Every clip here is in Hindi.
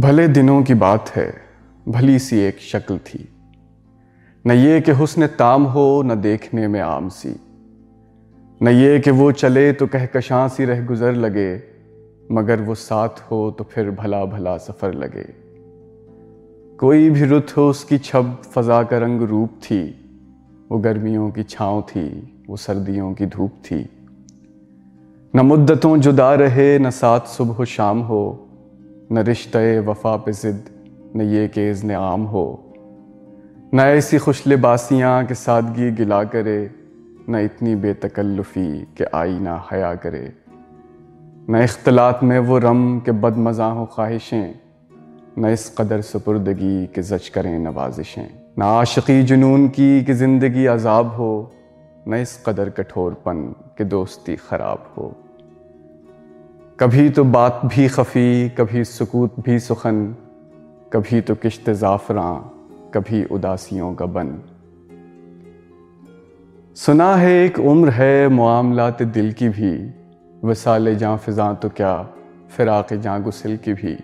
भले दिनों की बात है, भली सी एक शक्ल थी। न ये कि हुस्न ताम हो, न देखने में आम सी। न ये कि वो चले तो कहकशां सी रह गुजर लगे, मगर वो साथ हो तो फिर भला भला सफ़र लगे। कोई भी रुत हो, उसकी छब फजा का रंग रूप थी। वो गर्मियों की छाँव थी, वो सर्दियों की धूप थी। न मुद्दतों जुदा रहे, न साथ सुबह शाम हो न रिश्ते वफा पे ज़िद, न ये कि इज़्न आम हो। न ऐसी खुश लिबासियाँ के सादगी गिला करे, न इतनी बेतकल्लुफ़ी के आई ना हया करे। न इख्तलात में वो रम के बदमज़ा हो ख्वाहिशें, न इस कदर सपुर्दगी के जच करें नवाजिशें। न आशिकी जुनून की कि ज़िंदगी अजाब हो, न इस कदर कठोरपन के दोस्ती ख़राब हो। कभी तो बात भी खफी, कभी सुकूत भी सुखन, कभी तो किश्त ज़ाफ़रां, कभी उदासियों का बन। सुना है एक उम्र है मामलात दिल की भी, वसाल जाँ फिजा तो क्या, फिराक जाँ गुसिल की भी।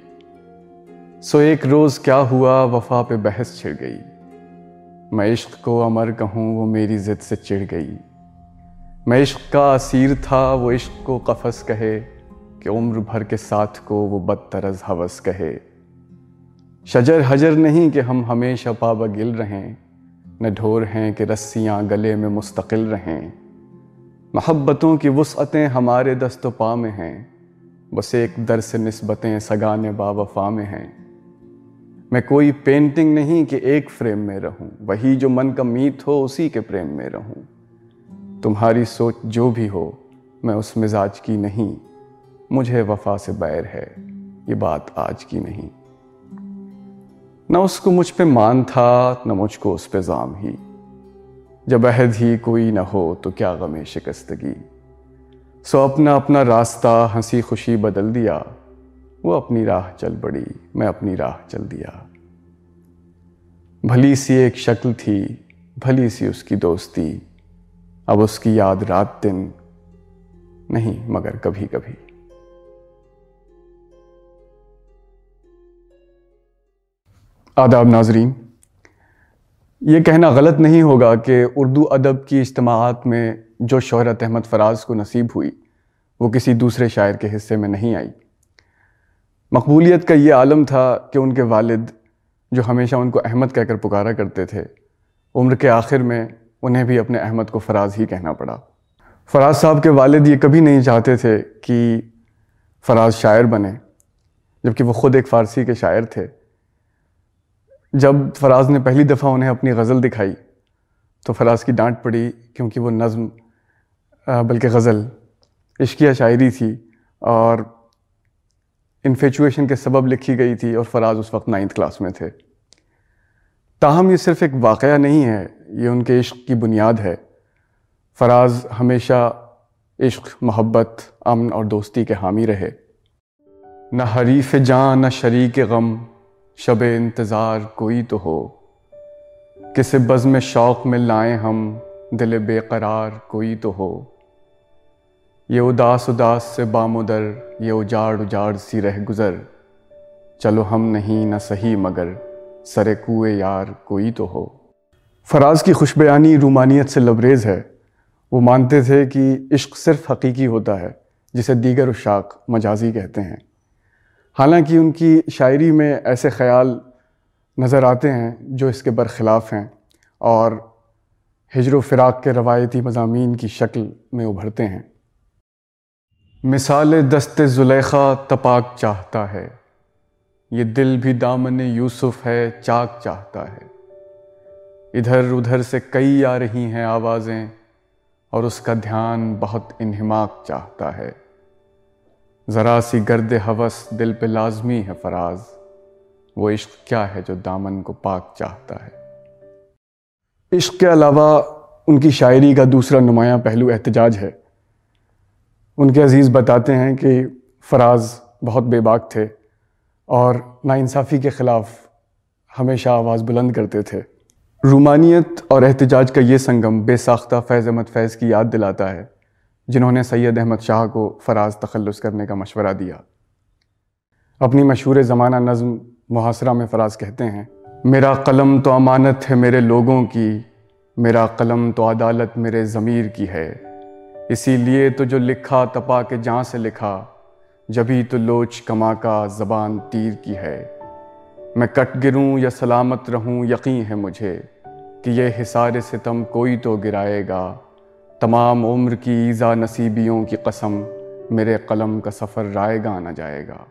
सो एक रोज़ क्या हुआ, वफा पे बहस छिड़ गई। मैं इश्क को अमर कहूँ, वो मेरी ज़िद से चिढ़ गई। मैं इश्क का असीर था, वो इश्क को कफस कहे कि उम्र भर के साथ को वो बदतरज हवस कहे। शजर हजर नहीं कि हम हमेशा पाबगिल रहें, न ढोर हैं कि रस्सियाँ गले में मुस्तकिल रहें। महब्बतों की वसअतें हमारे दस्त पा में हैं, बस एक दर से नस्बतें सगाने बावफा में हैं। मैं कोई पेंटिंग नहीं कि एक फ्रेम में रहूँ, वही जो मन का मीत हो उसी के प्रेम में रहूँ। तुम्हारी सोच जो भी हो, मैं उस मिजाज की नहीं। मुझे वफा से बैर है। ये बात आज की नहीं। न उसको मुझ पे मान था, न मुझको उस पे जाम ही। जब अहद ही कोई न हो तो क्या गमे शिकस्तगी। सो अपना अपना रास्ता, हँसी खुशी बदल दिया। वो अपनी राह चल पड़ी, मैं अपनी राह चल दिया। भली सी एक शक्ल थी, भली सी उसकी दोस्ती। अब उसकी याद रात दिन नहीं, मगर कभी कभी आदाब नाजरीन, ये कहना गलत नहीं होगा कि उर्दू अदब की इज्तमात में जो शहरत अहमद फराज को नसीब हुई, वो किसी दूसरे शायर के हिस्से में नहीं आई। मकबूलियत का ये आलम था कि उनके वालिद, जो हमेशा उनको अहमद कहकर पुकारा करते थे, उम्र के आखिर में उन्हें भी अपने अहमद को फराज ही कहना पड़ा। फराज साहब के वालिद ये कभी नहीं चाहते थे कि फराज शायर बने, जबकि वो ख़ुद एक फ़ारसी के शायर थे। जब फराज ने पहली दफ़ा उन्हें अपनी गज़ल दिखाई तो फराज की डांट पड़ी क्योंकि वो नज़म बल्कि गज़ल इश्किया शायरी थी और इन्फेचुएशन के सबब लिखी गई थी और फराज उस वक्त नाइन्थ क्लास में थे। ताहम ये सिर्फ़ एक वाक़ नहीं है, ये उनके इश्क की बुनियाद है। फराज हमेशा इश्क, मोहब्बत, अमन और दोस्ती के हामी रहे। न हरीफ जान, न शरीक गम शब इंतज़ार कोई तो हो। किसी बज़ में शौक़ में लाए हम, दिल बेकरार कोई तो हो। ये उदास उदास से बामुदर, ये उजाड़ उजाड़ सी रह गुज़र। चलो हम नहीं न सही मगर, सरे कुए यार कोई तो हो। फराज की खुशबयानी रूमानियत से लबरेज़ है। वो मानते थे कि इश्क सिर्फ़ हकीकी होता है, जिसे दीगर उशाक मजाजी कहते हैं। हालाँकि उनकी शायरी में ऐसे ख्याल नज़र आते हैं जो इसके बरखिलाफ़ हैं और हिजर फ़िराक के रवायती मजामी की शक्ल में उभरते हैं। मिसाल दस्त ज़ुलेखा तपाक चाहता है। ये दिल भी दामन यूसुफ है, चाक चाहता है। इधर उधर से कई आ रही हैं आवाज़ें और उसका ध्यान बहुत इन्हमाक चाहता है। ज़रा सी गर्द हवस दिल पे लाजमी है फराज। वो इश्क क्या है जो दामन को पाक चाहता है? इश्क के अलावा उनकी शायरी का दूसरा नुमाया पहलू एहतजाज है। उनके अज़ीज़ बताते हैं कि फराज बहुत बेबाक थे और नाइंसाफ़ी के ख़िलाफ़ हमेशा आवाज़ बुलंद करते थे। रूमानियत और एहतजाज का ये संगम बेसाख्ता फैज़ अहमद फैज़ की याद दिलाता है। जिन्होंने सैयद अहमद शाह को फ़राज तखलस करने का मशवरा दिया। अपनी मशहूर ज़माना नज़म मुहासरा में फराज कहते हैं, मेरा कलम तो अमानत है मेरे लोगों की, मेरा कलम तो अदालत मेरे ज़मीर की है। इसीलिए तो जो लिखा तपा के जहाँ से लिखा, जभी तो लोच कमा का ज़बान तीर की है। मैं कट गिरूं या सलामत रहूँ यकीन है मुझे कि यह हिसार सितम कोई तो गिराएगा। तमाम उम्र की ईज़ा नसीबियों की कसम मेरे कलम का सफ़र रायगा ना जाएगा।